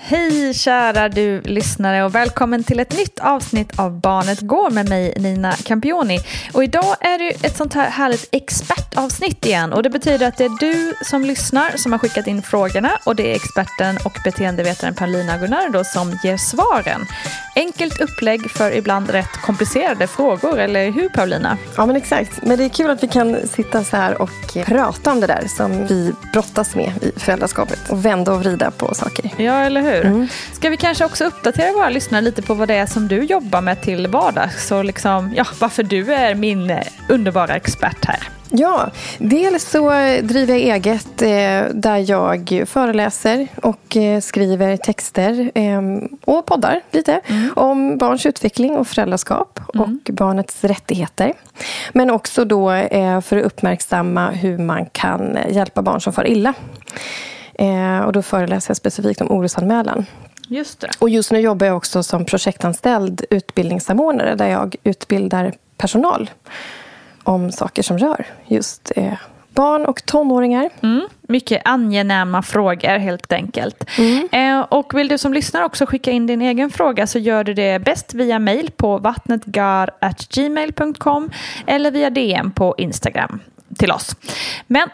Hej kära du lyssnare och välkommen till ett nytt avsnitt av Barnet Går med mig Nina Campioni. Och idag är det ett sånt här härligt expertavsnitt igen och det betyder att det är du som lyssnar som har skickat in frågorna och det är experten och beteendevetaren Paulina Gunnardo som ger svaren. Enkelt upplägg för ibland rätt komplicerade frågor, eller hur Paulina? Ja men exakt, men det är kul att vi kan sitta så här och prata om det där som vi brottas med i föräldraskapet och vända och vrida på saker. Ja, eller hur? Mm. Ska vi kanske också uppdatera våra lyssnare lite på vad det är som du jobbar med till vardags och liksom, ja, varför du är min underbara expert här? Ja, dels så driver jag eget eh, där jag föreläser och eh, skriver texter eh, och poddar lite mm. om barns utveckling och föräldraskap mm. och barnets rättigheter. Men också då eh, för att uppmärksamma hur man kan hjälpa barn som far illa. Eh, och då föreläser jag specifikt om orosanmälan. Just det. Och just nu jobbar jag också som projektanställd utbildningssamordnare där jag utbildar personal om saker som rör just eh, barn och tonåringar. Mm, mycket angenäma frågor helt enkelt. Mm. Eh, och vill du som lyssnar också skicka in din egen fråga så gör du det bäst via mail på vattnetgar.gmail.com eller via DM på Instagram till oss. Men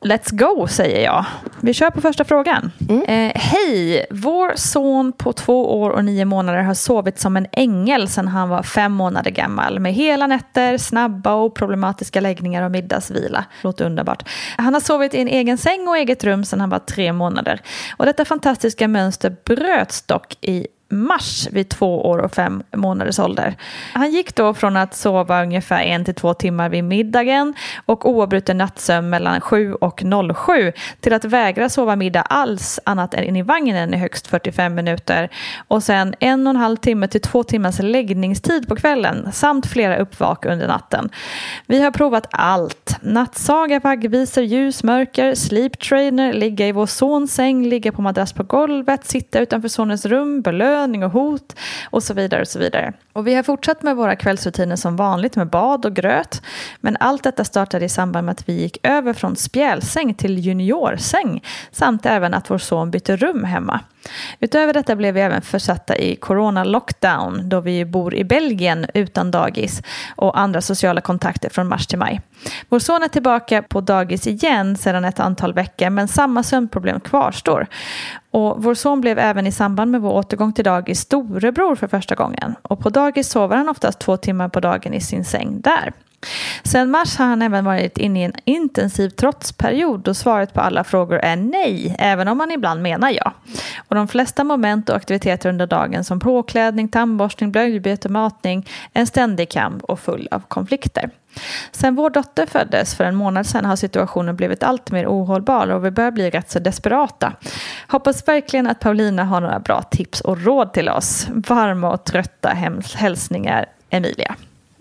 Let's go, säger jag. Vi kör på första frågan. Mm. Eh, Hej! Vår son på två år och nio månader har sovit som en ängel sedan han var fem månader gammal. Med hela nätter, snabba och problematiska läggningar och middagsvila. Låter underbart. Han har sovit i en egen säng och eget rum sedan han var tre månader. Och detta fantastiska mönster bröts dock i mars vid två år och fem månaders ålder. Han gick då från att sova ungefär en till två timmar vid middagen och oavbruten nattsömn mellan 7 och 07 till att vägra sova middag alls annat än i vagnen i högst 45 minuter och sen en och en halv timme till två timmars läggningstid på kvällen samt flera uppvak under natten. Vi har provat allt. Nattsaga, vaggvisor, ljus, mörker, sleep trainer, ligga i vår sons säng, ligga på madrass på golvet, sitta utanför sonens rum, belöning och hot och så vidare. Och så vidare. Och vi har fortsatt med våra kvällsrutiner som vanligt med bad och gröt. Men allt detta startade i samband med att vi gick över från spjälsäng till juniorsäng samt även att vår son bytte rum hemma. Utöver detta blev vi även försatta i corona-lockdown då vi bor i Belgien utan dagis och andra sociala kontakter från mars till maj. Vår son är tillbaka på dagis igen sedan ett antal veckor men samma sömnproblem kvarstår. Och vår son blev även i samband med vår återgång till dagis storebror för första gången. Och på dagis sover han oftast två timmar på dagen i sin säng där. Sen mars har han även varit inne i en intensiv trotsperiod och svaret på alla frågor är nej, även om man ibland menar ja. Och de flesta moment och aktiviteter under dagen som påklädning, tandborstning, blöjbyte, matning, en ständig kamp och full av konflikter. Sen vår dotter föddes för en månad sedan har situationen blivit allt mer ohållbar och vi börjar bli rätt så desperata. Hoppas verkligen att Paulina har några bra tips och råd till oss. Varma och trötta hälsningar Emilia.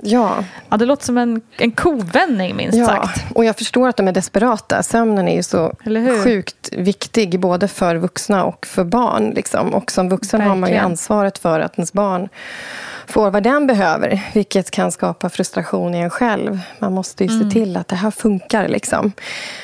Ja. ja, det låter som en, en kovändning minst ja, sagt. Och jag förstår att de är desperata. Sömnen är ju så sjukt viktig både för vuxna och för barn. Liksom. Och som vuxen Verkligen. har man ju ansvaret för att ens barn får vad den behöver. Vilket kan skapa frustration i en själv. Man måste ju mm. se till att det här funkar. Liksom.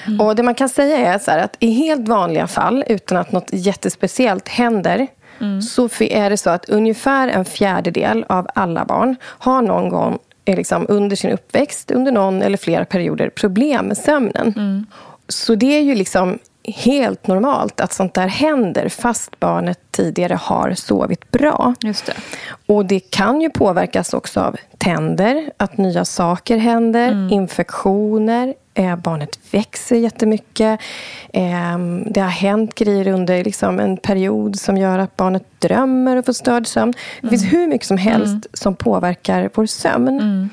Mm. Och Det man kan säga är att i helt vanliga fall, utan att något jättespeciellt händer Mm. så är det så att ungefär en fjärdedel av alla barn har någon gång liksom under sin uppväxt, under någon eller flera perioder, problem med sömnen. Mm. Så det är ju liksom helt normalt att sånt där händer fast barnet tidigare har sovit bra. Just det. Och det kan ju påverkas också av tänder, att nya saker händer, mm. infektioner, eh, barnet växer jättemycket. Eh, det har hänt grejer under liksom, en period som gör att barnet drömmer och får störd sömn. Det mm. finns hur mycket som helst mm. som påverkar vår sömn. Mm.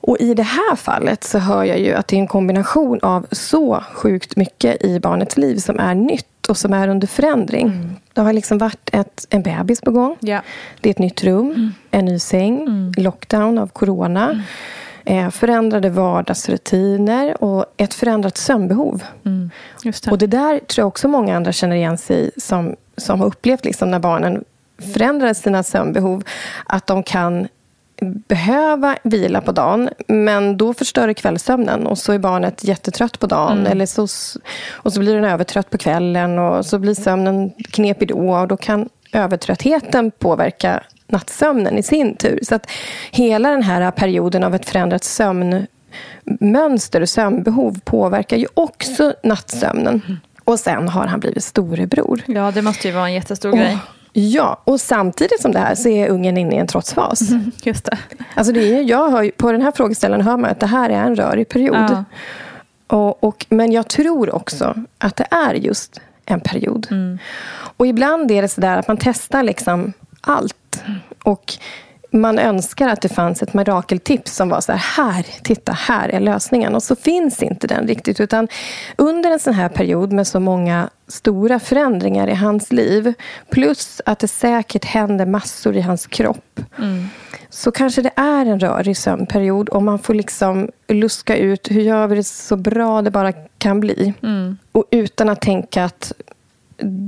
Och i det här fallet så hör jag ju att det är en kombination av så sjukt mycket i barnets liv som är nytt och som är under förändring. Mm. Det har liksom varit ett, en bebis på gång. Ja. Det är ett nytt rum, mm. en ny säng, mm. lockdown av corona. Eh, förändrade vardagsrutiner och ett förändrat sömnbehov. Mm. Det. Och det där tror jag också många andra känner igen sig i som, som har upplevt liksom när barnen förändrar sina sömnbehov. Att de kan behöva vila på dagen, men då förstör det kvällssömnen och så är barnet jättetrött på dagen. Mm. Eller så, och så blir den övertrött på kvällen och så blir sömnen knepig då. Och då kan övertröttheten påverka nattsömnen i sin tur. Så att hela den här perioden av ett förändrat sömnmönster och sömnbehov påverkar ju också nattsömnen. Och sen har han blivit storebror. Ja, det måste ju vara en jättestor och, grej. Ja, och samtidigt som det här så är ungen inne i en trotsfas. Mm, just det. Alltså det är, jag hör, på den här frågeställaren hör man att det här är en rörig period. Ja. Och, och, men jag tror också att det är just en period. Mm. Och ibland är det så där att man testar liksom allt. Och man önskar att det fanns ett mirakeltips som var så här, här, titta, här är lösningen. Och så finns inte den riktigt. Utan under en sån här period med så många stora förändringar i hans liv, plus att det säkert händer massor i hans kropp, mm. så kanske det är en rörig sömnperiod och man får liksom luska ut, hur gör vi det så bra det bara kan bli? Mm. Och utan att tänka att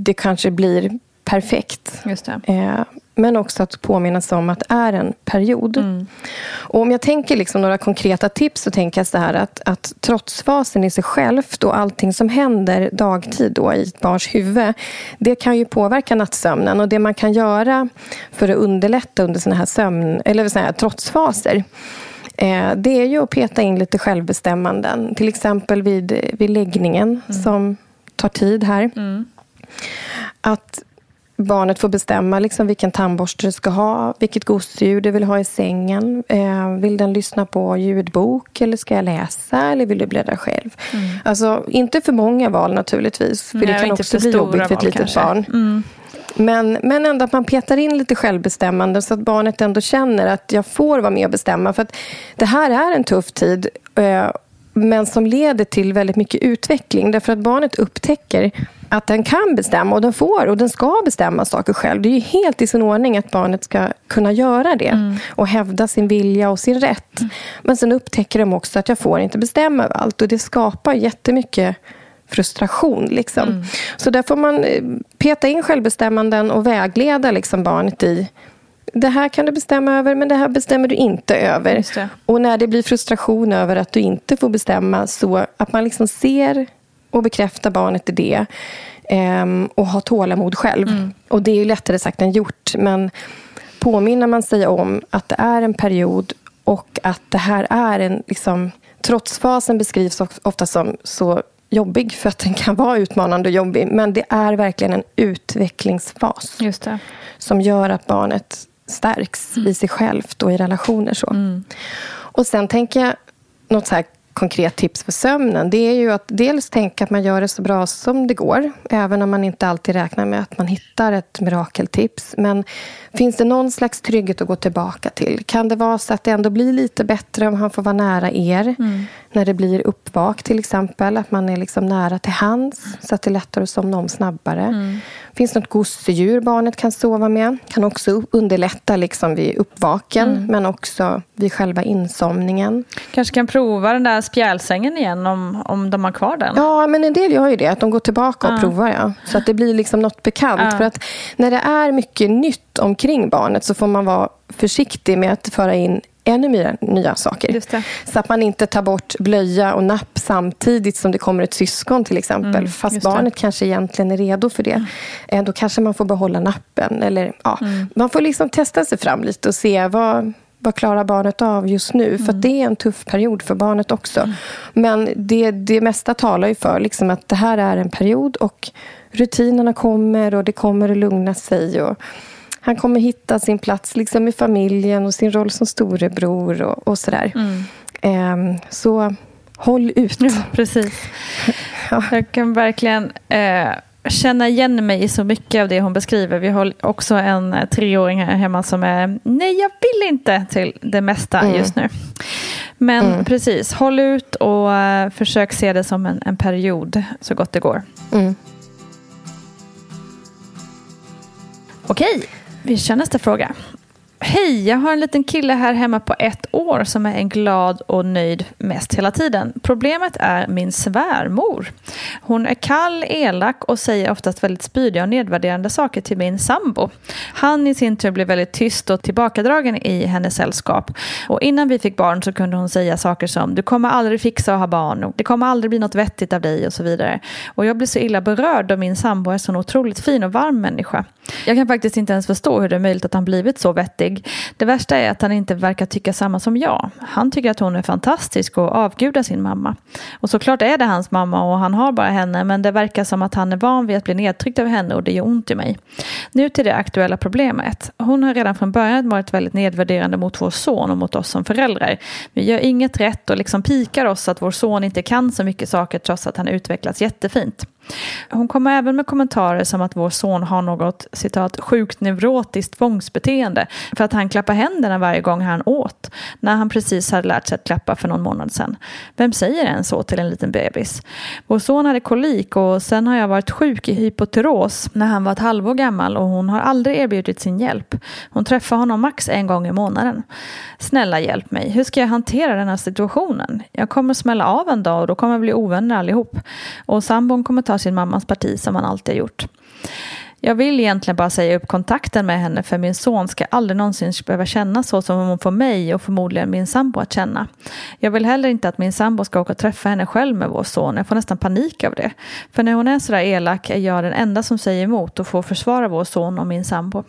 det kanske blir perfekt. Just det. Eh, men också att påminnas om att det är en period. Mm. Och om jag tänker liksom några konkreta tips så tänker jag så här att, att trotsfasen i sig självt och allting som händer dagtid då i ett barns huvud, det kan ju påverka nattsömnen. Och det man kan göra för att underlätta under såna här sömn, eller såna här trotsfaser eh, det är ju att peta in lite självbestämmanden. Till exempel vid, vid läggningen mm. som tar tid här. Mm. Att barnet får bestämma liksom vilken tandborste det ska ha, vilket gosedjur det vill ha i sängen. Eh, vill den lyssna på ljudbok eller ska jag läsa eller vill du bläddra själv? Mm. Alltså, inte för många val naturligtvis, för Nej, det kan också bli jobbigt för ett litet kanske. barn. Mm. Men, men ändå att man petar in lite självbestämmande så att barnet ändå känner att jag får vara med och bestämma. För att det här är en tuff tid. Eh, men som leder till väldigt mycket utveckling. Därför att barnet upptäcker att den kan bestämma och den får och den ska bestämma saker själv. Det är ju helt i sin ordning att barnet ska kunna göra det mm. och hävda sin vilja och sin rätt. Mm. Men sen upptäcker de också att jag får inte bestämma över allt och det skapar jättemycket frustration. Liksom. Mm. Så där får man eh, peta in självbestämmanden och vägleda liksom barnet i det här kan du bestämma över, men det här bestämmer du inte över. Och när det blir frustration över att du inte får bestämma, så att man liksom ser och bekräftar barnet i det. Ehm, och ha tålamod själv. Och det är ju lättare sagt än gjort. Men påminner man sig om att det är en period och att det här är en... Liksom, trotsfasen beskrivs ofta som så jobbig för att den kan vara utmanande och jobbig. Men det är verkligen en utvecklingsfas som gör att barnet stärks i sig självt och i relationer. så. Och sen tänker jag, något så här konkret tips för sömnen, det är ju att dels tänka att man gör det så bra som det går, även om man inte alltid räknar med att man hittar ett mirakeltips. Men finns det någon slags trygghet att gå tillbaka till? Kan det vara så att det ändå blir lite bättre om han får vara nära er? När det blir uppvak till exempel, att man är liksom nära till hands så att det är lättare att somna om snabbare. Finns något gosedjur barnet kan sova med? Kan också underlätta liksom vid uppvaken, men också vid själva insomningen. Kanske kan prova den där spjälsängen igen om, om de har kvar den. Ja, men en del gör ju det. Att de går tillbaka och Ja. provar. Ja. Så att det blir liksom något bekant. Ja. För att när det är mycket nytt omkring barnet så får man vara försiktig med att föra in ännu mer nya saker. Så att man inte tar bort blöja och napp samtidigt som det kommer ett syskon till exempel. Mm, Fast det. barnet kanske egentligen är redo för det. Eh, Då kanske man får behålla nappen. Eller, ja. Mm. Man får liksom testa sig fram lite och se vad, vad klarar barnet av just nu. För Mm. det är en tuff period för barnet också. Men det, det mesta talar ju för liksom att det här är en period och rutinerna kommer och det kommer att lugna sig. Och han kommer hitta sin plats liksom i familjen och sin roll som storebror och, och sådär. Ehm, så håll ut. Ja, precis. Jag kan verkligen eh, känna igen mig i så mycket av det hon beskriver. Vi har också en eh, treåring här hemma som är nej, jag vill inte till det mesta just nu. Men precis, håll ut och eh, försök se det som en, en period så gott det går. Mm. Okej, vi kör nästa fråga. Hej, jag har en liten kille här hemma på ett år som är en glad och nöjd mest hela tiden. Problemet är min svärmor. Hon är kall, elak och säger oftast väldigt spydiga och nedvärderande saker till min sambo. Han i sin tur blir väldigt tyst och tillbakadragen i hennes sällskap. Och innan vi fick barn så kunde hon säga saker som du kommer aldrig fixa att ha barn och det kommer aldrig bli något vettigt av dig och så vidare. Och jag blir så illa berörd då min sambo är så otroligt fin och varm människa. Jag kan faktiskt inte ens förstå hur det är möjligt att han blivit så vettig. Det värsta är att han inte verkar tycka samma som jag. Han tycker att hon är fantastisk och avgudar sin mamma. Och såklart är det hans mamma och han har bara henne men det verkar som att han är van vid att bli nedtryckt av henne och det gör ont i mig. Nu till det aktuella problemet. Hon har redan från början varit väldigt nedvärderande mot vår son och mot oss som föräldrar. Vi gör inget rätt och liksom pikar oss att vår son inte kan så mycket saker trots att han utvecklats jättefint. Hon kommer även med kommentarer som att vår son har något citat sjukt neurotiskt tvångsbeteende för att han klappar händerna varje gång han åt när han precis hade lärt sig att klappa för någon månad sedan. Vem säger en så till en liten bebis? Vår son hade kolik och sen har jag varit sjuk i hypotyros när han var ett halvår gammal och hon har aldrig erbjudit sin hjälp. Hon träffar honom max en gång i månaden. Snälla hjälp mig, hur ska jag hantera den här situationen? Jag kommer smälla av en dag och då kommer vi bli ovänner allihop. Och sambon kommer ta sin mammas parti som han alltid har gjort. Jag vill egentligen bara säga upp kontakten med henne för min son ska aldrig någonsin behöva känna så som hon får mig och förmodligen min sambo att känna. Jag vill heller inte att min sambo ska åka och träffa henne själv med vår son. Jag får nästan panik av det. För när hon är sådär elak är jag den enda som säger emot och får försvara vår son och min sambo.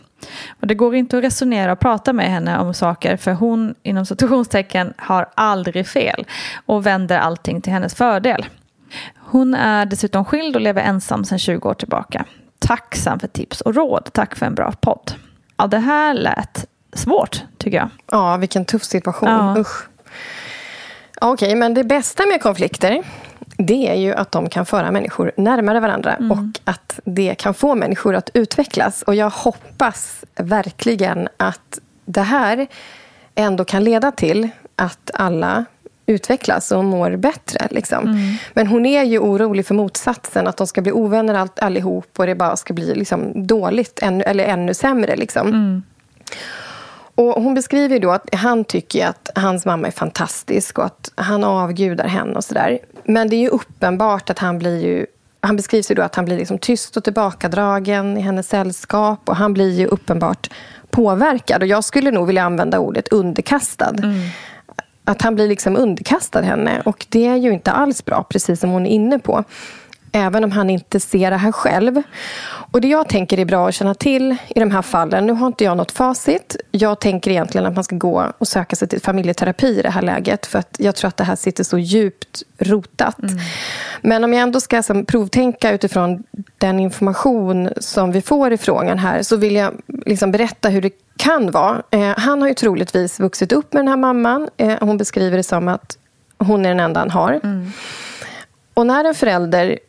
Och det går inte att resonera och prata med henne om saker för hon inom situationstecken har aldrig fel och vänder allting till hennes fördel. Hon är dessutom skild och lever ensam sedan 20 år tillbaka. Tacksam för tips och råd. Tack för en bra podd. Ja, det här lät svårt, tycker jag. Ja, vilken tuff situation. Ja. Usch. Ja, Okej, men det bästa med konflikter det är ju att de kan föra människor närmare varandra Mm. och att det kan få människor att utvecklas. Och jag hoppas verkligen att det här ändå kan leda till att alla utvecklas och mår bättre. Liksom. Mm. Men hon är ju orolig för motsatsen, att de ska bli ovänner allt, allihop och det bara ska bli liksom, dåligt, ännu, eller ännu sämre. Liksom. Mm. Och hon beskriver då att han tycker att hans mamma är fantastisk och att han avgudar henne och sådär. Men det är ju uppenbart att han blir ju han beskrivs ju då att han blir liksom tyst och tillbakadragen i hennes sällskap och han blir ju uppenbart påverkad. Och jag skulle nog vilja använda ordet underkastad. Att han blir liksom underkastad henne. Och det är ju inte alls bra, precis som hon är inne på. Även om han inte ser det här själv. Och det jag tänker är bra att känna till i de här fallen, nu har inte jag något facit. Jag tänker egentligen att man ska gå och söka sig till familjeterapi i det här läget. För att jag tror att det här sitter så djupt rotat. Mm. Men om jag ändå ska som, provtänka utifrån den information som vi får i frågan här så vill jag liksom berätta hur det kan vara. Eh, han har ju troligtvis vuxit upp med den här mamman. Eh, hon beskriver det som att hon är den enda han har. Mm. Och när en förälder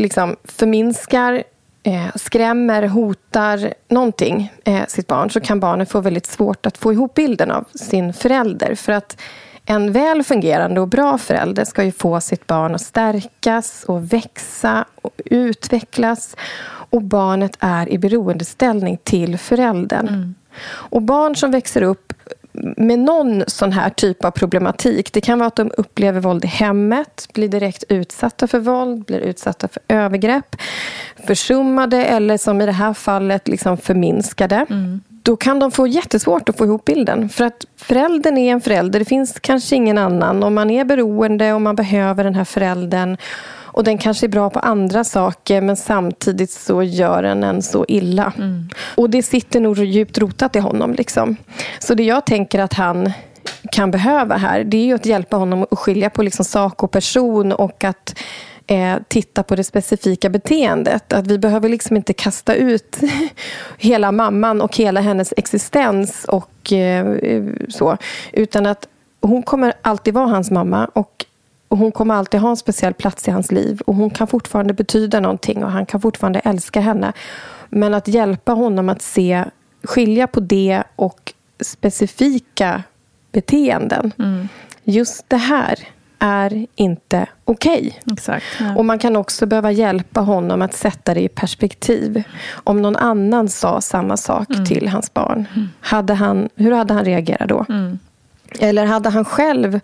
liksom förminskar, eh, skrämmer, hotar någonting, eh, sitt barn så kan barnet få väldigt svårt att få ihop bilden av sin förälder. För att en väl fungerande och bra förälder ska ju få sitt barn att stärkas och växa och utvecklas. Och barnet är i beroendeställning till föräldern. Mm. Och barn som växer upp med någon sån här typ av problematik. Det kan vara att de upplever våld i hemmet, blir direkt utsatta för våld, blir utsatta för övergrepp, försummade eller som i det här fallet liksom förminskade. Mm. Då kan de få jättesvårt att få ihop bilden. För att föräldern är en förälder, det finns kanske ingen annan. Om man är beroende och man behöver den här föräldern och den kanske är bra på andra saker men samtidigt så gör den en så illa. Mm. Och det sitter nog djupt rotat i honom. Liksom. Så det jag tänker att han kan behöva här det är ju att hjälpa honom att skilja på liksom sak och person och att eh, titta på det specifika beteendet. Att vi behöver liksom inte kasta ut hela mamman och hela hennes existens och eh, så. Utan att hon kommer alltid vara hans mamma och och hon kommer alltid ha en speciell plats i hans liv. Och hon kan fortfarande betyda någonting och han kan fortfarande älska henne. Men att hjälpa honom att se, skilja på det och specifika beteenden. Mm. Just det här är inte okej. Okay. Ja. Och man kan också behöva hjälpa honom att sätta det i perspektiv. Om någon annan sa samma sak mm. till hans barn, mm. hade han, hur hade han reagerat då? Mm. Eller hade han själv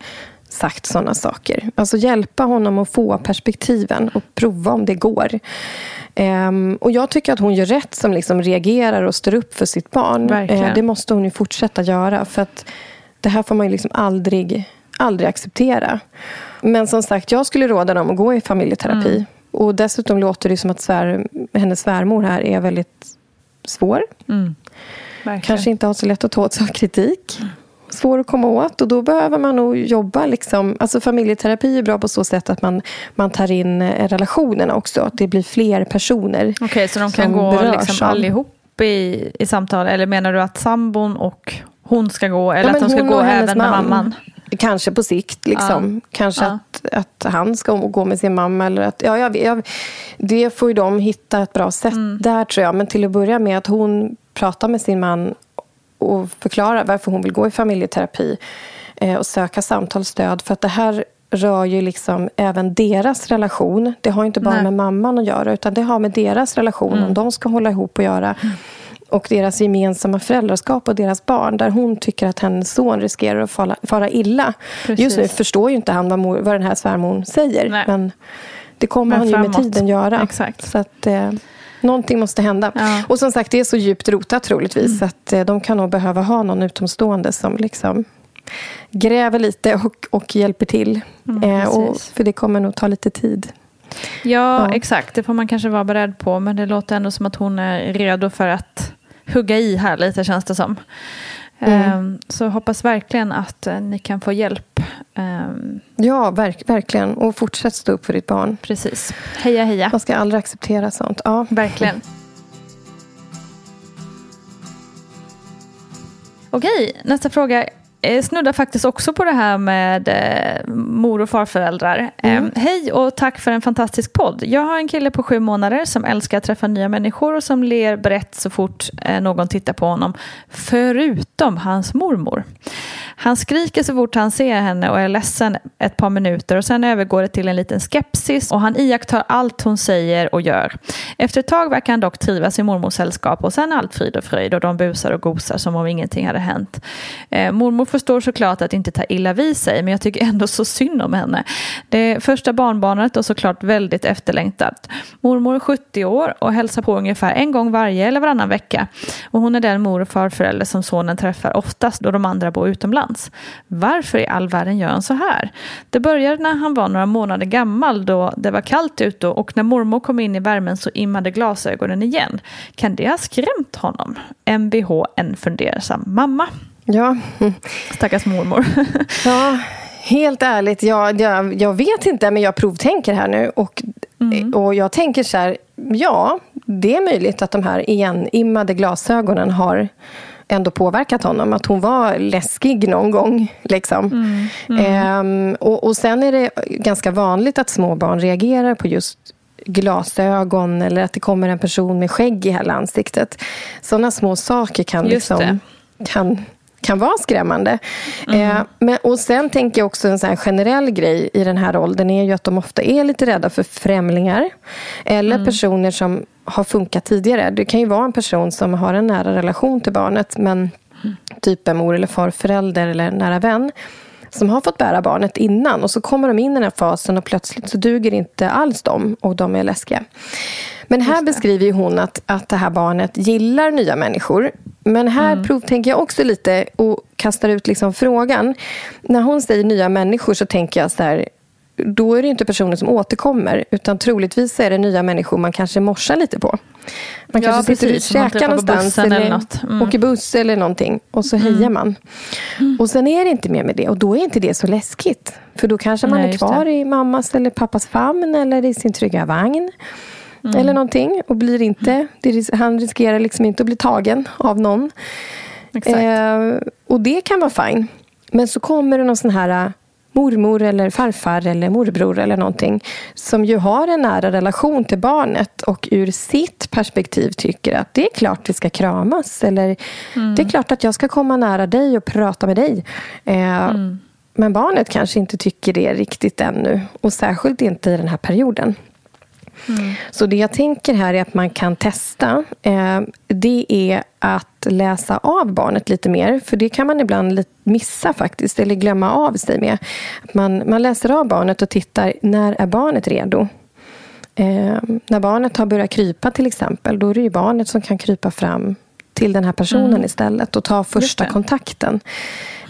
sagt sådana saker. Alltså hjälpa honom att få perspektiven och prova om det går. Um, och Jag tycker att hon gör rätt som liksom reagerar och står upp för sitt barn. Uh, det måste hon ju fortsätta göra. För att Det här får man ju liksom aldrig, aldrig acceptera. Men som sagt, jag skulle råda dem att gå i familjeterapi. Mm. Och Dessutom låter det som att svär, hennes svärmor här är väldigt svår. Mm. Kanske inte har så lätt att ta åt sig av kritik. Mm svår att komma åt och då behöver man nog jobba. Liksom. Alltså familjeterapi är bra på så sätt att man, man tar in eh, relationerna också. Att det blir fler personer Okej, okay, så de kan gå liksom allihop i, i samtal? Eller menar du att sambon och hon ska gå? Eller ja, att de ska gå även med mamman? Kanske på sikt. Liksom. Ja. Kanske ja. Att, att han ska gå med sin mamma. Eller att, ja, jag, jag, det får ju de hitta ett bra sätt mm. där tror jag. Men till att börja med att hon pratar med sin man och förklara varför hon vill gå i familjeterapi eh, och söka samtalsstöd. För att det här rör ju liksom även deras relation. Det har inte bara Nej. med mamman att göra utan det har med deras relation, mm. om de ska hålla ihop och göra. Mm. Och deras gemensamma föräldraskap och deras barn där hon tycker att hennes son riskerar att fara, fara illa. Precis. Just nu förstår ju inte han vad, mor, vad den här svärmor säger. Nej. Men det kommer men han ju med tiden göra. Exakt. Så att, eh, Någonting måste hända. Ja. Och som sagt, det är så djupt rotat troligtvis. Mm. att eh, de kan nog behöva ha någon utomstående som liksom gräver lite och, och hjälper till. Mm, eh, och, för det kommer nog ta lite tid. Ja, ja, exakt. Det får man kanske vara beredd på. Men det låter ändå som att hon är redo för att hugga i här lite känns det som. Mm. Ehm, så hoppas verkligen att eh, ni kan få hjälp. Ehm. Ja, verk, verkligen. Och fortsätt stå upp för ditt barn. Precis. Heja, heja. Man ska aldrig acceptera sånt. Ja. Verkligen. Okej, nästa fråga snuddar faktiskt också på det här med eh, mor och farföräldrar. Mm. Eh, hej och tack för en fantastisk podd. Jag har en kille på sju månader som älskar att träffa nya människor och som ler brett så fort eh, någon tittar på honom. Förutom hans mormor. Han skriker så fort han ser henne och är ledsen ett par minuter och sen övergår det till en liten skepsis och han iakttar allt hon säger och gör. Efter ett tag verkar han dock trivas i mormors sällskap och sen allt frid och fröjd och de busar och gosar som om ingenting hade hänt. Eh, mormor förstår såklart att inte ta illa vid sig men jag tycker ändå så synd om henne. Det första barnbarnet och såklart väldigt efterlängtat. Mormor är 70 år och hälsar på ungefär en gång varje eller varannan vecka. Och hon är den mor och farförälder som sonen träffar oftast då de andra bor utomlands. Varför i all världen gör han så här? Det började när han var några månader gammal då det var kallt ute och när mormor kom in i värmen så immade glasögonen igen. Kan det ha skrämt honom? Mvh, en fundersam mamma. Ja. Stackars mormor. ja, helt ärligt, jag, jag, jag vet inte, men jag provtänker här nu. Och, mm. och jag tänker så här, ja, det är möjligt att de här igenimmade glasögonen har ändå påverkat honom. Att hon var läskig någon gång. Liksom. Mm, mm. Ehm, och, och sen är det ganska vanligt att små barn reagerar på just glasögon eller att det kommer en person med skägg i hela ansiktet. Sådana små saker kan, liksom, kan, kan vara skrämmande. Mm. Eh, men, och Sen tänker jag också en sån generell grej i den här åldern är ju att de ofta är lite rädda för främlingar eller mm. personer som har funkat tidigare. Det kan ju vara en person som har en nära relation till barnet men mm. typ en mor eller farförälder eller en nära vän som har fått bära barnet innan och så kommer de in i den här fasen och plötsligt så duger inte alls dem och de är läskiga. Men här beskriver hon att, att det här barnet gillar nya människor. Men här mm. provtänker jag också lite och kastar ut liksom frågan. När hon säger nya människor så tänker jag så här, då är det inte personer som återkommer utan troligtvis är det nya människor man kanske morsar lite på. Man ja, kanske sitter och käkar någonstans eller, eller. Mm. åker buss eller någonting och så mm. hejar man. Mm. Och sen är det inte mer med det och då är inte det så läskigt. För då kanske man Nej, är kvar i mammas eller pappas famn eller i sin trygga vagn. Mm. Eller någonting och blir inte, han riskerar liksom inte att bli tagen av någon. Eh, och det kan vara fine. Men så kommer det någon sån här mormor eller farfar eller morbror eller någonting som ju har en nära relation till barnet och ur sitt perspektiv tycker att det är klart det ska kramas eller mm. det är klart att jag ska komma nära dig och prata med dig. Eh, mm. Men barnet kanske inte tycker det riktigt ännu och särskilt inte i den här perioden. Mm. Så det jag tänker här är att man kan testa. Eh, det är att läsa av barnet lite mer. För det kan man ibland missa faktiskt, eller glömma av sig med. Man, man läser av barnet och tittar, när är barnet redo? Eh, när barnet har börjat krypa till exempel, då är det ju barnet som kan krypa fram till den här personen mm. istället och ta första kontakten.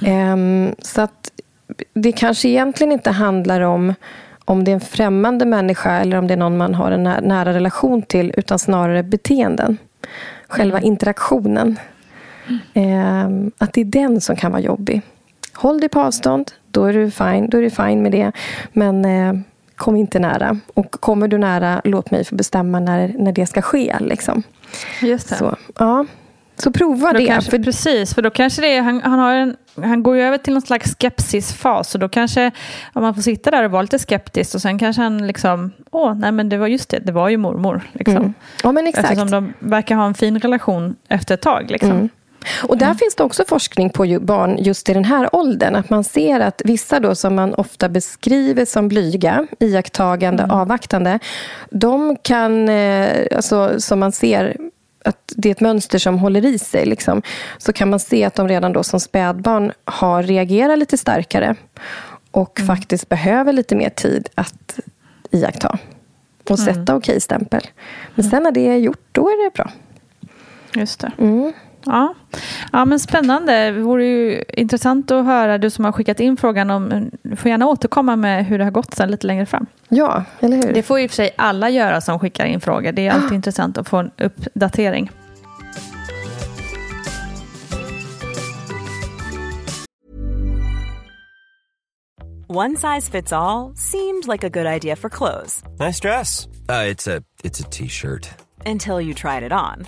Eh, så att det kanske egentligen inte handlar om om det är en främmande människa eller om det är någon man har en nära relation till utan snarare beteenden. Själva mm. interaktionen. Mm. Eh, att det är den som kan vara jobbig. Håll dig på avstånd, då är du fine, då är du fine med det. Men eh, kom inte nära. Och kommer du nära, låt mig få bestämma när, när det ska ske. Liksom. Just det. Så, ja. Så prova det. Kanske, för... Precis, för då kanske det är, han, han, har en, han går ju över till någon slags skepsisfas. Och då kanske, om man får sitta där och vara lite skeptisk och sen kanske han liksom, åh, nej men det var just det, det var ju mormor. Liksom. Mm. Ja, men exakt. Eftersom de verkar ha en fin relation efter ett tag. Liksom. Mm. Och där mm. finns det också forskning på barn just i den här åldern. Att man ser att vissa då som man ofta beskriver som blyga, iakttagande, mm. avvaktande. De kan, eh, alltså, som man ser att det är ett mönster som håller i sig. Liksom, så kan man se att de redan då som spädbarn har reagerat lite starkare och mm. faktiskt behöver lite mer tid att iaktta och mm. sätta okej-stämpel. Men sen när det är gjort, då är det bra. Just det. Mm. Ja. ja, men spännande. Det vore ju intressant att höra, du som har skickat in frågan om, du får gärna återkomma med hur det har gått sen lite längre fram. Ja, eller hur? Det får i och för sig alla göra som skickar in frågor. Det är alltid ah. intressant att få en uppdatering. One size fits all, seemed like a good idea for clothes. Nice dress. Uh, it's a T-shirt. Until you tried it on.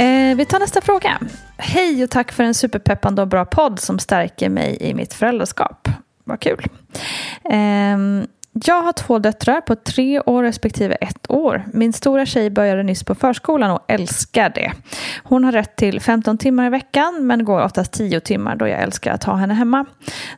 Eh, vi tar nästa fråga. Hej och tack för en superpeppande och bra podd som stärker mig i mitt föräldraskap. Vad kul. Eh, jag har två döttrar på tre år respektive ett år. Min stora tjej började nyss på förskolan och älskar det. Hon har rätt till 15 timmar i veckan men går oftast 10 timmar då jag älskar att ha henne hemma.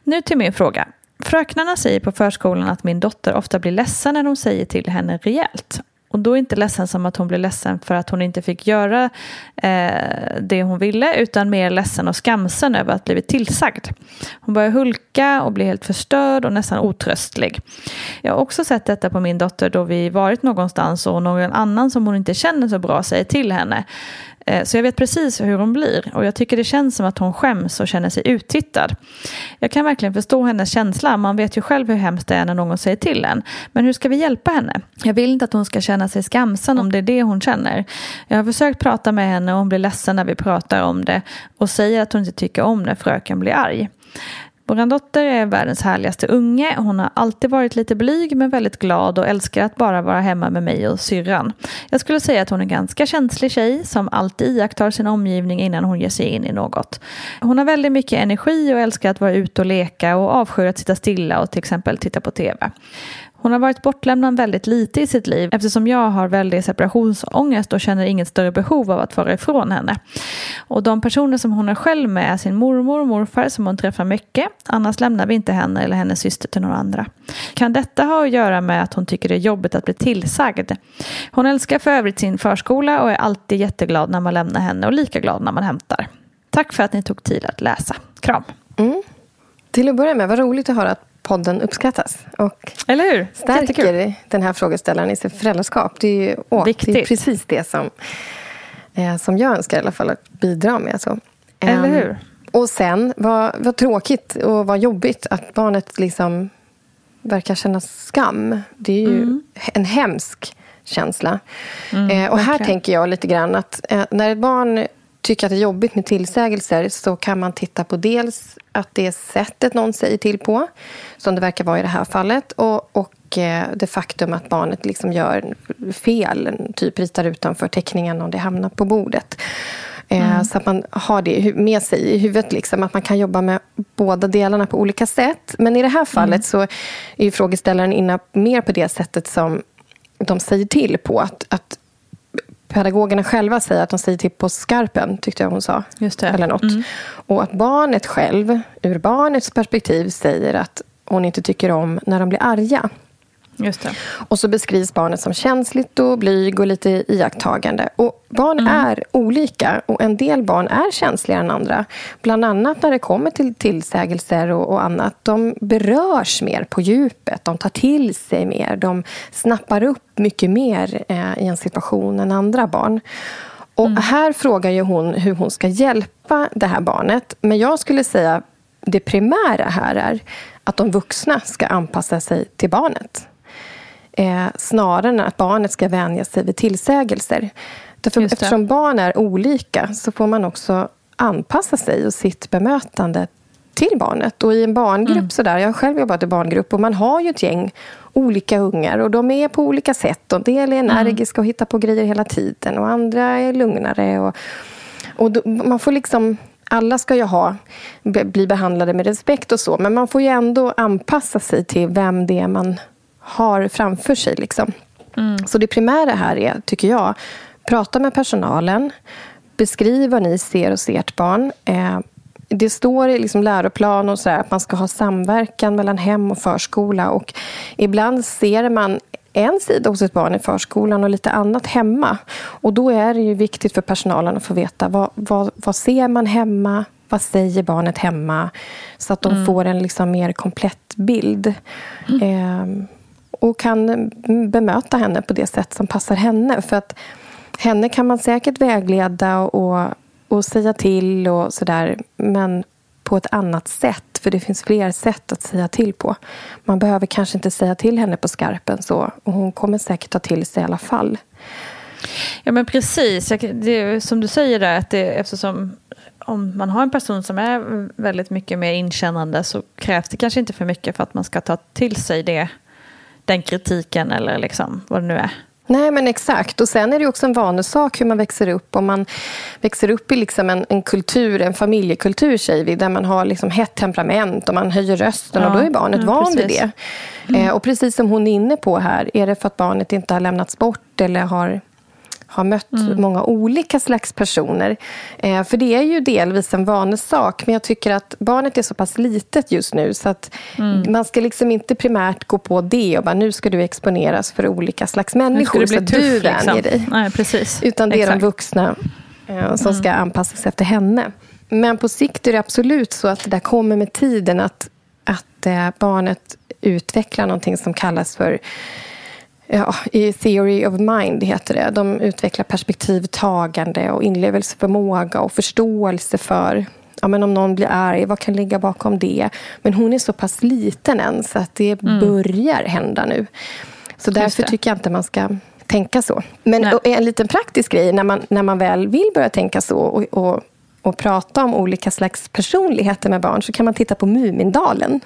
Nu till min fråga. Fröknarna säger på förskolan att min dotter ofta blir ledsen när de säger till henne rejält. Och då inte ledsen som att hon blir ledsen för att hon inte fick göra eh, det hon ville utan mer ledsen och skamsen över att blivit tillsagd. Hon börjar hulka och blir helt förstörd och nästan otröstlig. Jag har också sett detta på min dotter då vi varit någonstans och någon annan som hon inte känner så bra säger till henne. Eh, så jag vet precis hur hon blir och jag tycker det känns som att hon skäms och känner sig uttittad. Jag kan verkligen förstå hennes känsla, man vet ju själv hur hemskt det är när någon säger till en. Men hur ska vi hjälpa henne? Jag vill inte att hon ska känna sig skamsen om det är det hon känner. Jag har försökt prata med henne och hon blir ledsen när vi pratar om det och säger att hon inte tycker om när fröken blir arg. Vår dotter är världens härligaste unge. Hon har alltid varit lite blyg men väldigt glad och älskar att bara vara hemma med mig och syrran. Jag skulle säga att hon är en ganska känslig tjej som alltid iakttar sin omgivning innan hon ger sig in i något. Hon har väldigt mycket energi och älskar att vara ute och leka och avskyr att sitta stilla och till exempel titta på tv. Hon har varit bortlämnad väldigt lite i sitt liv eftersom jag har väldigt separationsångest och känner inget större behov av att vara ifrån henne. Och de personer som hon är själv med är sin mormor och morfar som hon träffar mycket. Annars lämnar vi inte henne eller hennes syster till några andra. Kan detta ha att göra med att hon tycker det är jobbigt att bli tillsagd? Hon älskar för övrigt sin förskola och är alltid jätteglad när man lämnar henne och lika glad när man hämtar. Tack för att ni tog tid att läsa. Kram. Mm. Till att börja med, vad roligt att höra att podden uppskattas. Och Eller hur? Stärker den här frågeställaren i sitt föräldraskap. Det är, ju, åh, Viktigt. det är precis det som, eh, som jag önskar i alla fall att bidra med. Så. Eller Ehm, hur? Och sen, vad, vad tråkigt och vad jobbigt att barnet liksom verkar känna skam. Det är ju Mm. en hemsk känsla. eh, och här tänker jag lite grann att eh, när ett barn tycker att det är jobbigt med tillsägelser så kan man titta på dels att det är sättet någon säger till på, som det verkar vara i det här fallet, och, och eh, det faktum att barnet liksom gör fel, typ ritar utanför teckningen om det hamnar på bordet. Eh, Så att man har det med sig i huvudet, liksom, att man kan jobba med båda delarna på olika sätt. Men i det här fallet så är frågeställaren inne mer på det sättet som de säger till på. Att, att pedagogerna själva säger att de säger till på skarpen, tyckte jag hon sa. Just det. Eller något. Mm. Och att barnet själv, ur barnets perspektiv, säger att hon inte tycker om när de blir arga. Och så beskrivs barnet som känsligt och blyg och lite iakttagande. Och barn Mm. är olika och en del barn är känsligare än andra. Bland annat när det kommer till tillsägelser och, och annat. De berörs mer på djupet, de tar till sig mer. De snappar upp mycket mer eh, i en situation än andra barn. Och här frågar ju hon hur hon ska hjälpa det här barnet. Men jag skulle säga det primära här är att de vuxna ska anpassa sig till barnet. Eh, snarare än att barnet ska vänja sig vid tillsägelser. Därför, eftersom barn är olika så får man också anpassa sig och sitt bemötande till barnet. Och i en barngrupp, Mm. sådär, jag har själv jobbat i barngrupp och man har ju ett gäng olika ungar och de är på olika sätt. En del är Mm. energiska och hittar på grejer hela tiden och andra är lugnare. Och, och då, man får liksom... Alla ska ju ha, bli behandlade med respekt och så men man får ju ändå anpassa sig till vem det är man har framför sig. Liksom. Så det primära här är, tycker jag, prata med personalen. Beskriv vad ni ser hos ert barn. Eh, det står i liksom läroplan och så där, att man ska ha samverkan mellan hem och förskola. Och ibland ser man en sida hos ett barn i förskolan och lite annat hemma. Och Då är det ju viktigt för personalen att få veta vad, vad, vad ser man hemma? Vad säger barnet hemma? Så att de får en liksom mer komplett bild. Ehm, och kan bemöta henne på det sätt som passar henne. För att henne kan man säkert vägleda och, och säga till och sådär. Men på ett annat sätt. För det finns fler sätt att säga till på. Man behöver kanske inte säga till henne på skarpen så. Och hon kommer säkert ta till sig i alla fall. Ja men precis, det är som du säger där, att det, eftersom om man har en person som är väldigt mycket mer inkännande så krävs det kanske inte för mycket för att man ska ta till sig det, den kritiken eller liksom vad det nu är. Nej, men exakt. Och Sen är det också en vanesak hur man växer upp. Om man växer upp i liksom en, en kultur, en familjekultur, säger vi, där man har liksom hett temperament och man höjer rösten Ja, och då är barnet ja, van vid det. Eh, och precis som hon är inne på här, är det för att barnet inte har lämnats bort eller har har mött många olika slags personer. Eh, för det är ju delvis en vanesak. Men jag tycker att barnet är så pass litet just nu så att man ska liksom inte primärt gå på det och bara nu ska du exponeras för olika slags Nu ska människor så att du tuff liksom. vänjer dig. Nej, precis. Utan det är Exakt. de vuxna eh, som ska anpassa sig efter henne. Men på sikt är det absolut så att det där kommer med tiden att, att eh, barnet utvecklar någonting som kallas för Ja, i Theory of Mind heter det. De utvecklar perspektivtagande och inlevelseförmåga och förståelse för ja, men om någon blir arg, vad kan ligga bakom det? Men hon är så pass liten än så att det börjar hända nu. Så därför det. tycker jag inte man ska tänka så. Men en liten praktisk grej, när man, när man väl vill börja tänka så och, och, och prata om olika slags personligheter med barn så kan man titta på Mumindalen.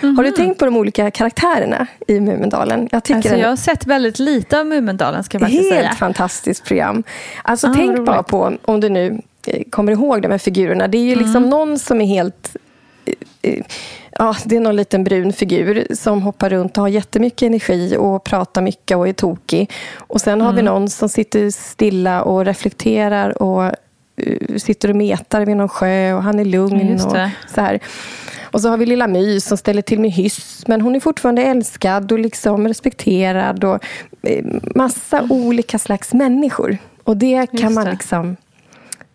Har du tänkt på de olika karaktärerna i Mumindalen? Jag tycker Alltså, jag har sett väldigt lite av Mumindalen ska jag Helt säga. fantastiskt program. Alltså Ah, tänk roligt. bara på, om du nu eh, kommer ihåg de här figurerna. Det är ju liksom Mm. någon som är helt... eh, eh, Ja, det är någon liten brun figur som hoppar runt och har jättemycket energi och pratar mycket och är tokig. Och sen Mm. har vi någon som sitter stilla och reflekterar och sitter och metar vid någon sjö och han är lugn. Och så här. Och så har vi lilla My som ställer till med hyss. Men hon är fortfarande älskad och liksom respekterad. Och eh, massa olika slags människor. Och det kan man det. liksom...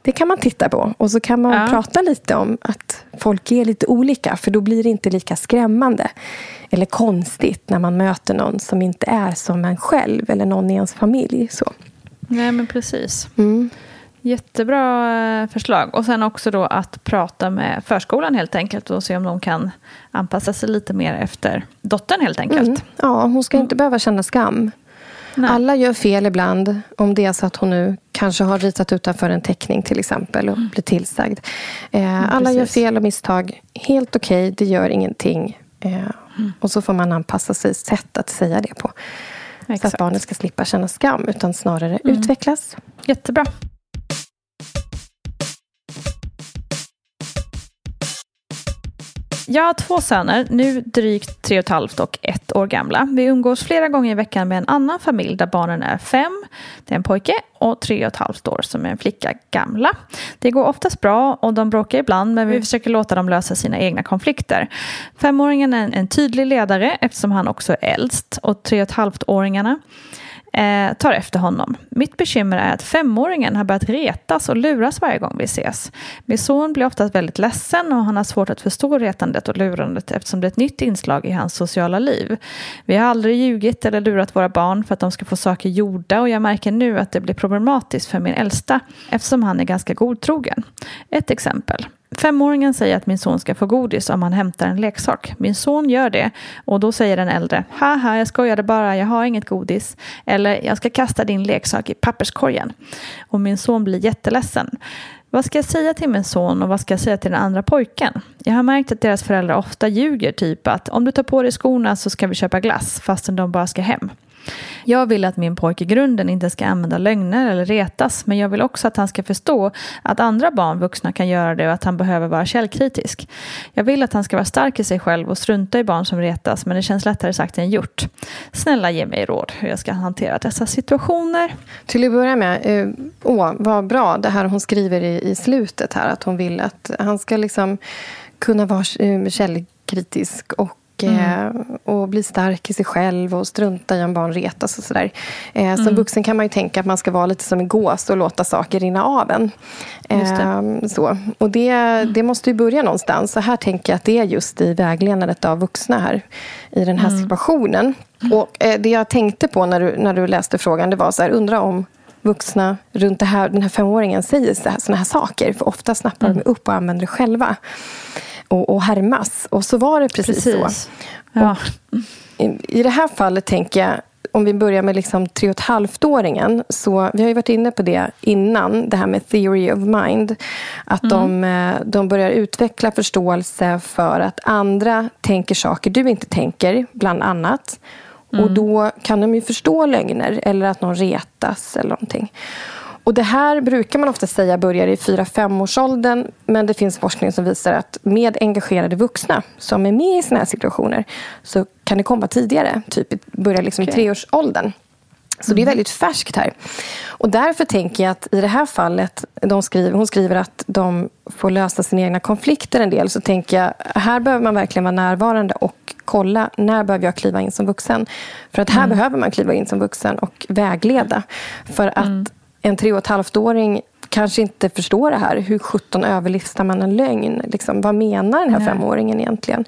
Det kan man titta på. Och så kan man Ja. prata lite om att folk är lite olika. För då blir det inte lika skrämmande. Eller konstigt när man möter någon som inte är som en själv. Eller någon i ens familj. Så. Nej men precis. Mm. Jättebra eh, förslag. Och sen också då att prata med förskolan helt enkelt och se om de kan anpassa sig lite mer efter dottern helt enkelt. Mm. Ja, hon ska inte behöva känna skam. Nej. Alla gör fel ibland. Om det är så att hon nu kanske har ritat utanför en teckning till exempel och blir tillsagd. Eh, alla gör fel och misstag. Helt okej, det gör ingenting. Eh, Och så får man anpassa sig sätt att säga det på. Så att Exakt. barnet ska slippa känna skam utan snarare utvecklas. Jättebra. Jag har två söner, nu drygt tre och ett halvt och ett år gamla. Vi umgås flera gånger i veckan med en annan familj där barnen är fem, det är en pojke, och tre och ett halvt år som är en flicka gamla. Det går oftast bra och de bråkar ibland men vi försöker låta dem lösa sina egna konflikter. Femåringen är en, tydlig ledare eftersom han också är äldst och tre och ett halvt-åringarna eh, tar efter honom. Mitt bekymmer är att femåringen har börjat retas och luras varje gång vi ses. Min son blir oftast väldigt ledsen och han har svårt att förstå retandet och lurandet eftersom det är ett nytt inslag i hans sociala liv. Vi har aldrig ljugit eller lurat våra barn för att de ska få saker gjorda och jag märker nu att det blir problematiskt för min äldsta eftersom han är ganska godtrogen. Ett exempel. Femåringen säger att min son ska få godis om han hämtar en leksak. Min son gör det och då säger den äldre Haha, jag skojade bara, jag har inget godis. Eller jag ska kasta din leksak i papperskorgen. Och min son blir jätteledsen. Vad ska jag säga till min son och vad ska jag säga till den andra pojken? Jag har märkt att deras föräldrar ofta ljuger, typ att om du tar på dig skorna så ska vi köpa glass fastän de bara ska hem. Jag vill att min pojke i grunden inte ska använda lögner eller retas men jag vill också att han ska förstå att andra barn, vuxna, kan göra det och att han behöver vara källkritisk. Jag vill att han ska vara stark i sig själv och strunta i barn som retas men det känns lättare sagt än gjort. Snälla ge mig råd hur jag ska hantera dessa situationer. Till att börja med, eh, åh, vad bra det här hon skriver i, i slutet här att hon vill att han ska liksom kunna vara eh, källkritisk och Mm. och bli stark i sig själv och strunta i om barn retas och sådär. Eh, som mm. vuxen kan man ju tänka att man ska vara lite som en gås och låta saker rinna av en. Eh, så. Och det, mm. det måste ju börja någonstans. Så här tänker jag att det är just i vägledandet av vuxna här i den här mm. situationen. Och eh, det jag tänkte på när du, när du läste frågan det var så här, undra om vuxna runt här, den här femåringen säger sådana här saker. För ofta snappar mm. de upp och använder det själva och, och härmas. Och så var det precis, precis. så. Ja. I, I det här fallet tänker jag om vi börjar med liksom tre och ett halvt-åringen. Så vi har ju varit inne på det innan, det här med theory of mind. Att mm. de, eh, de börjar utveckla förståelse för att andra tänker saker du inte tänker, bland annat. Mm. Och då kan de ju förstå lögner eller att någon retas eller någonting. Och det här brukar man ofta säga börjar i 4-5-årsåldern men det finns forskning som visar att med engagerade vuxna som är med i såna här situationer så kan det komma tidigare, typ börja liksom okay. i treårsåldern. Så mm. det är mm. väldigt färskt här. Och därför tänker jag att i det här fallet, de skriver, hon skriver att de får lösa sina egna konflikter en del, så tänker jag här behöver man verkligen vara närvarande och kolla när behöver jag kliva in som vuxen. För att här mm. behöver man kliva in som vuxen och vägleda. För att mm en tre och ett halvt-åring kanske inte förstår det här. Hur sjutton överlistar man en lögn? Liksom, vad menar den här Nej. femåringen egentligen?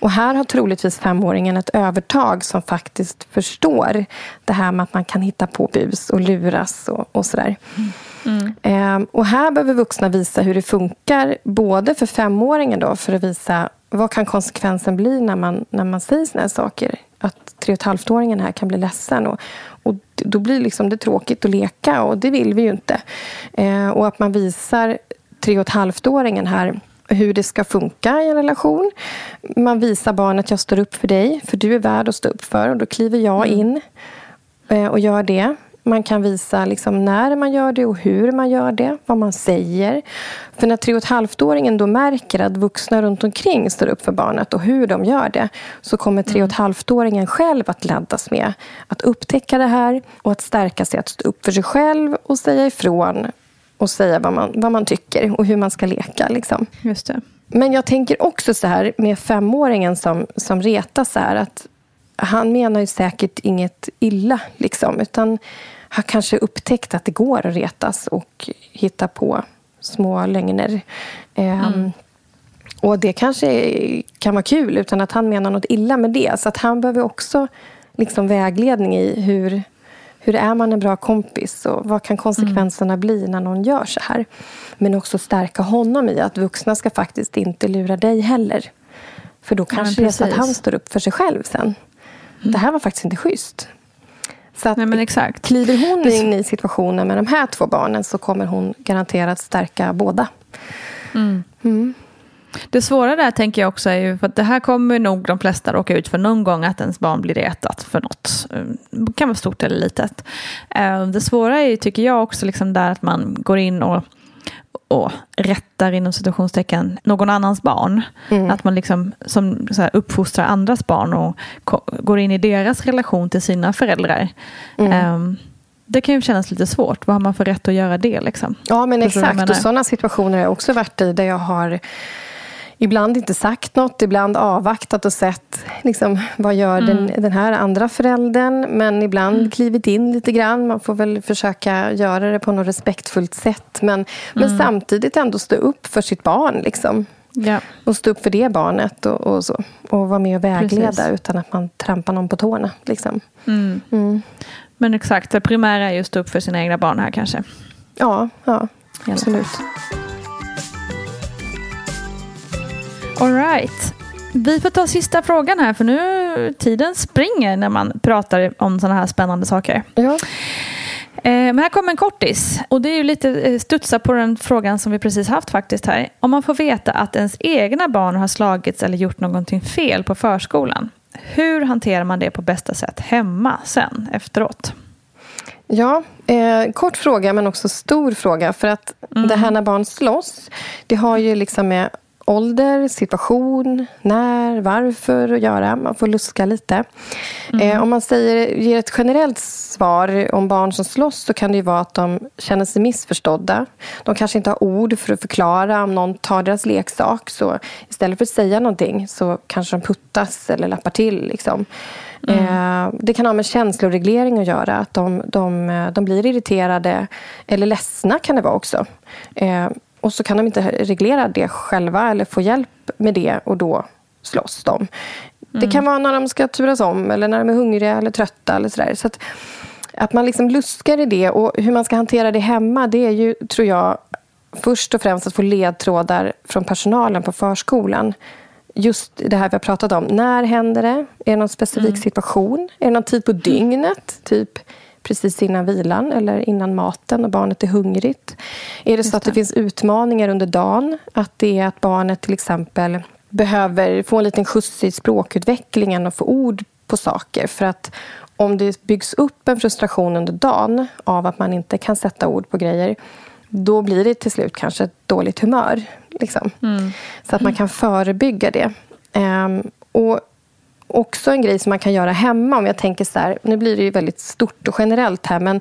Och här har troligtvis femåringen ett övertag som faktiskt förstår det här med att man kan hitta på bus och luras och, och sådär. Mm. Ehm, och här behöver vuxna visa hur det funkar, både för femåringen då, för att visa vad kan konsekvensen bli när man, när man säger såna här saker. Att tre och ett halvt-åringen här kan bli ledsen. Och, och då blir liksom det tråkigt att leka och det vill vi ju inte. Eh, och att man visar tre och ett halvt-åringen här hur det ska funka i en relation. Man visar barnet att jag står upp för dig, för du är värd att stå upp för. Och då kliver jag mm. in eh, och gör det. Man kan visa liksom när man gör det och hur man gör det, vad man säger. För när tre och ett halvt-åringen då märker att vuxna runt omkring står upp för barnet och hur de gör det, så kommer tre och ett halvt-åringen själv att laddas med att upptäcka det här och att stärka sig att stå upp för sig själv och säga ifrån och säga vad man, vad man tycker och hur man ska leka. Liksom. Just det. Men jag tänker också så här med femåringen som, som retas så här, att han menar ju säkert inget illa, liksom, utan har kanske upptäckt att det går att retas och hitta på små lögner. Ehm, mm. och det kanske kan vara kul utan att han menar något illa med det. Så att han behöver också liksom vägledning i hur, hur är man en bra kompis och vad kan konsekvenserna mm. bli när någon gör så här. Men också stärka honom i att vuxna ska faktiskt inte lura dig heller. För då kanske ja, det är så att han står upp för sig själv sen. Mm. Det här var faktiskt inte schysst. Så att Nej, men exakt. kliver hon in i situationen med de här två barnen så kommer hon garanterat stärka båda. Mm. Mm. Det svåra där tänker jag också är ju, för att det här kommer nog de flesta råka ut för någon gång att ens barn blir retat för något. Det kan vara stort eller litet. Eh, det svåra är ju, tycker jag också, liksom där att man går in och och rättar inom situationstecken någon annans barn. Mm. Att man liksom som så här, uppfostrar andras barn och går in i deras relation till sina föräldrar. Mm. Ehm, det kan ju kännas lite svårt. Vad har man för rätt att göra det? Liksom? Ja, men Förstår exakt. Och sådana situationer har jag också varit i där jag har ibland inte sagt något, ibland avvaktat och sett liksom, vad gör Mm. den, den här andra föräldern. Men ibland klivit in lite grann. Man får väl försöka göra det på något respektfullt sätt. Men, men Mm. samtidigt ändå stå upp för sitt barn. Liksom. Ja. Och stå upp för det barnet och, och så. Och vara med och vägleda Precis. utan att man trampar någon på tårna. Liksom. Mm. Mm. Men exakt, det primära är just upp för sina egna barn här kanske. Ja, ja absolut. All right. Vi får ta sista frågan här för nu tiden springer när man pratar om sådana här spännande saker. Ja. Eh, Men här kommer en kortis. Och det är ju lite eh, studsa på den frågan som vi precis haft faktiskt här. Om man får veta att ens egna barn har slagits eller gjort någonting fel på förskolan. Hur hanterar man det på bästa sätt hemma sen efteråt? Ja, eh, kort fråga men också stor fråga. För att det här när barn slåss, det har ju liksom med ålder, situation, när, varför att göra. Man får luska lite. Eh, om man säger, ger ett generellt svar om barn som slåss så kan det vara att de känner sig missförstådda. De kanske inte har ord för att förklara om någon tar deras leksak. Så istället för att säga någonting så kanske de puttas eller lappar till. Liksom. Eh, det kan ha med känsloreglering att göra. Att de, de, eh, de blir irriterade eller ledsna kan det vara också. Och så kan de inte reglera det själva eller få hjälp med det och då slåss de. Det kan vara när de ska turas om eller när de är hungriga eller trötta. Eller sådär. Så att, att man liksom luskar i det och hur man ska hantera det hemma det är ju, tror jag, först och främst att få ledtrådar från personalen på förskolan. Just det här vi har pratat om. När händer det? Är det någon specifik situation? Är det någon tid på dygnet? Typ precis innan vilan eller innan maten och barnet är hungrigt? Är det så att det finns utmaningar under dagen? Att det är att barnet till exempel behöver få en liten skjuts i språkutvecklingen och få ord på saker. För att om det byggs upp en frustration under dagen av att man inte kan sätta ord på grejer då blir det till slut kanske ett dåligt humör. Liksom. Så att man kan förebygga det. Ehm, och också en grej som man kan göra hemma. Om jag tänker så här, nu blir det ju väldigt stort och generellt här. Men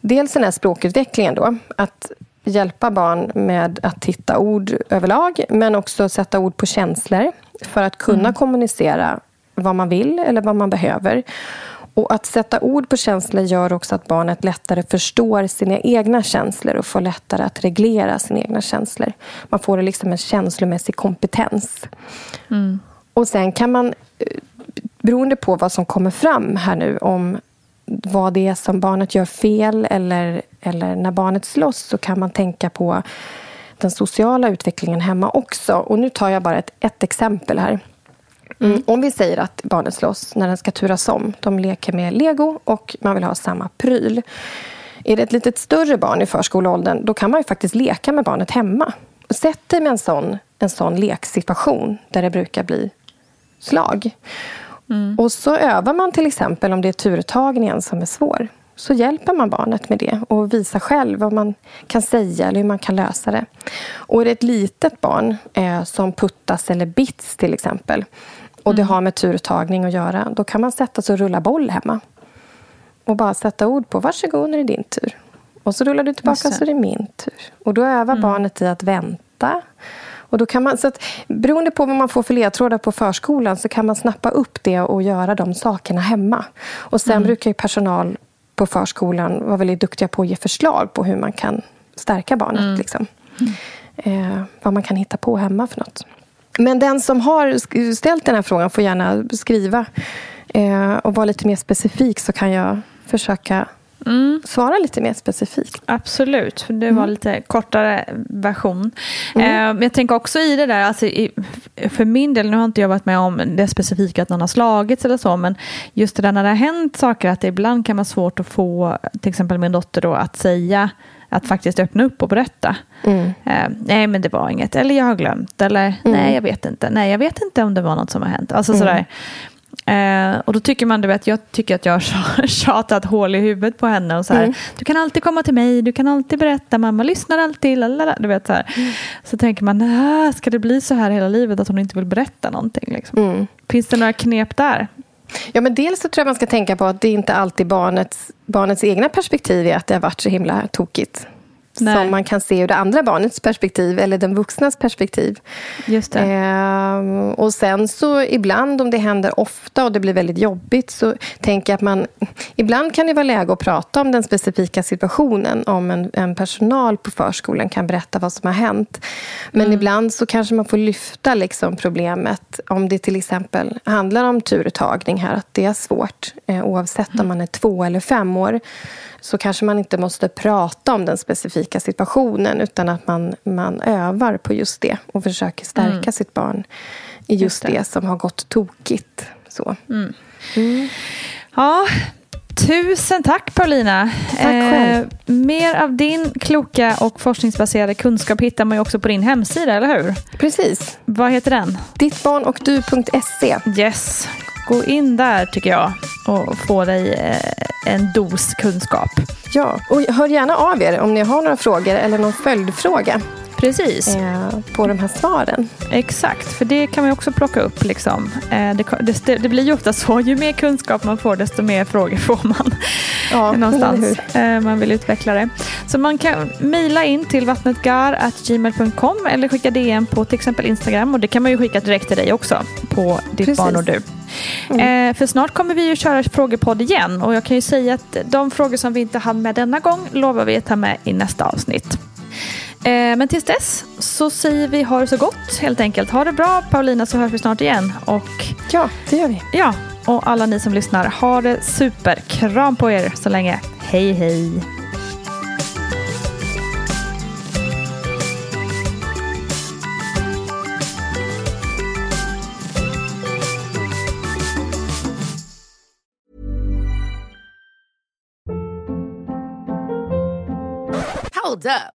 dels den här språkutvecklingen då. Att hjälpa barn med att hitta ord överlag. Men också sätta ord på känslor. För att kunna kommunicera vad man vill eller vad man behöver. Och att sätta ord på känslor gör också att barnet lättare förstår sina egna känslor och får lättare att reglera sina egna känslor. Man får liksom en känslomässig kompetens. Och sen kan man, eh, beroende på vad som kommer fram här nu om vad det är som barnet gör fel eller, eller när barnet slåss så kan man tänka på den sociala utvecklingen hemma också. Och nu tar jag bara ett, ett exempel här. Mm. Om vi säger att barnet slåss när den ska turas om. De leker med lego och man vill ha samma pryl. Är det ett litet större barn i förskoleåldern då kan man ju faktiskt leka med barnet hemma. Sätt dig med en sån, en sån leksituation där det brukar bli slag. Och så övar man till exempel om det är turtagningen som är svår. Så hjälper man barnet med det och visar själv vad man kan säga eller hur man kan lösa det. Och är det ett litet barn eh, som puttas eller bits till exempel och det har med turtagning att göra, då kan man sätta sig och rulla boll hemma. Och bara sätta ord på varsågod, nu är det din tur. Och så rullar du tillbaka så är det min tur. Och då övar barnet i att vänta. Och då kan man, så att, beroende på vad man får för ledtrådar på förskolan så kan man snappa upp det och göra de sakerna hemma. Och sen brukar ju personal på förskolan vara väldigt duktiga på att ge förslag på hur man kan stärka barnet. Liksom. Eh, vad man kan hitta på hemma för något. Men den som har ställt den här frågan får gärna skriva eh, och vara lite mer specifik så kan jag försöka svara lite mer specifikt. Absolut, för det Mm. var lite kortare version. Eh, men jag tänker också i det där, alltså i, för min del, nu har inte jag varit med om det specifika att någon har slagits eller så, men just det där när det har hänt saker, att det ibland kan vara svårt att få till exempel min dotter då att säga, att faktiskt öppna upp och berätta. Mm. Eh, nej men det var inget, eller jag har glömt, eller nej jag vet inte, nej jag vet inte om det var något som har hänt. Alltså sådär. Eh, och då tycker man, du vet, jag tycker att jag har tjatat hål i huvudet på henne. Och så här, Mm. Du kan alltid komma till mig, du kan alltid berätta, mamma lyssnar alltid. Lalala, du vet, så, här. Mm. så tänker man, "Nä, ska det bli så här hela livet att hon inte vill berätta någonting? Liksom? Mm. Finns det några knep där? Ja, men dels så tror jag man ska tänka på att det inte alltid barnets, barnets egna perspektiv är att det har varit så himla tokigt. Nej. Som man kan se ur det andra barnets perspektiv eller den vuxnas perspektiv. Just det. Ehm, och sen så ibland om det händer ofta och det blir väldigt jobbigt så tänker jag att man... Ibland kan det vara läge att prata om den specifika situationen. Om en, en personal på förskolan kan berätta vad som har hänt. Men ibland så kanske man får lyfta liksom problemet. Om det till exempel handlar om turtagning här. Att det är svårt. Eh, oavsett om man är två eller fem år. Så kanske man inte måste prata om den specifika situationen. Utan att man, man övar på just det. Och försöker stärka sitt barn i just, Just det. det. som har gått tokigt. Så. Ja, tusen tack Paulina. Tack själv. mer av din kloka och forskningsbaserade kunskap hittar man ju också på din hemsida, eller hur? Precis. Vad heter den? Dittbarnochdu.se. Yes. Gå in där tycker jag och få dig eh, en dos kunskap. Ja, och hör gärna av er om ni har några frågor eller någon följdfråga Precis. eh, på de här svaren. Exakt, för det kan man också plocka upp. Liksom. Eh, det, det, det blir ju ofta så, ju mer kunskap man får desto mer frågor får man. Ja, Någonstans. Eh, man vill utveckla det. Så man kan mejla in till vattnetgar.gmail.com eller skicka DM på till exempel Instagram. Och det kan man ju skicka direkt till dig också på ditt Precis. barn och du. Eh, för snart kommer vi ju köra frågepodd igen och jag kan ju säga att de frågor som vi inte hann med denna gång lovar vi att ta med i nästa avsnitt. Eh, men tills dess så säger vi ha det så gott helt enkelt. Ha det bra Paulina så hörs vi snart igen. Och Ja, det gör vi. ja, och alla ni som lyssnar, ha det super. Kram på er så länge. Hej hej! Hold up.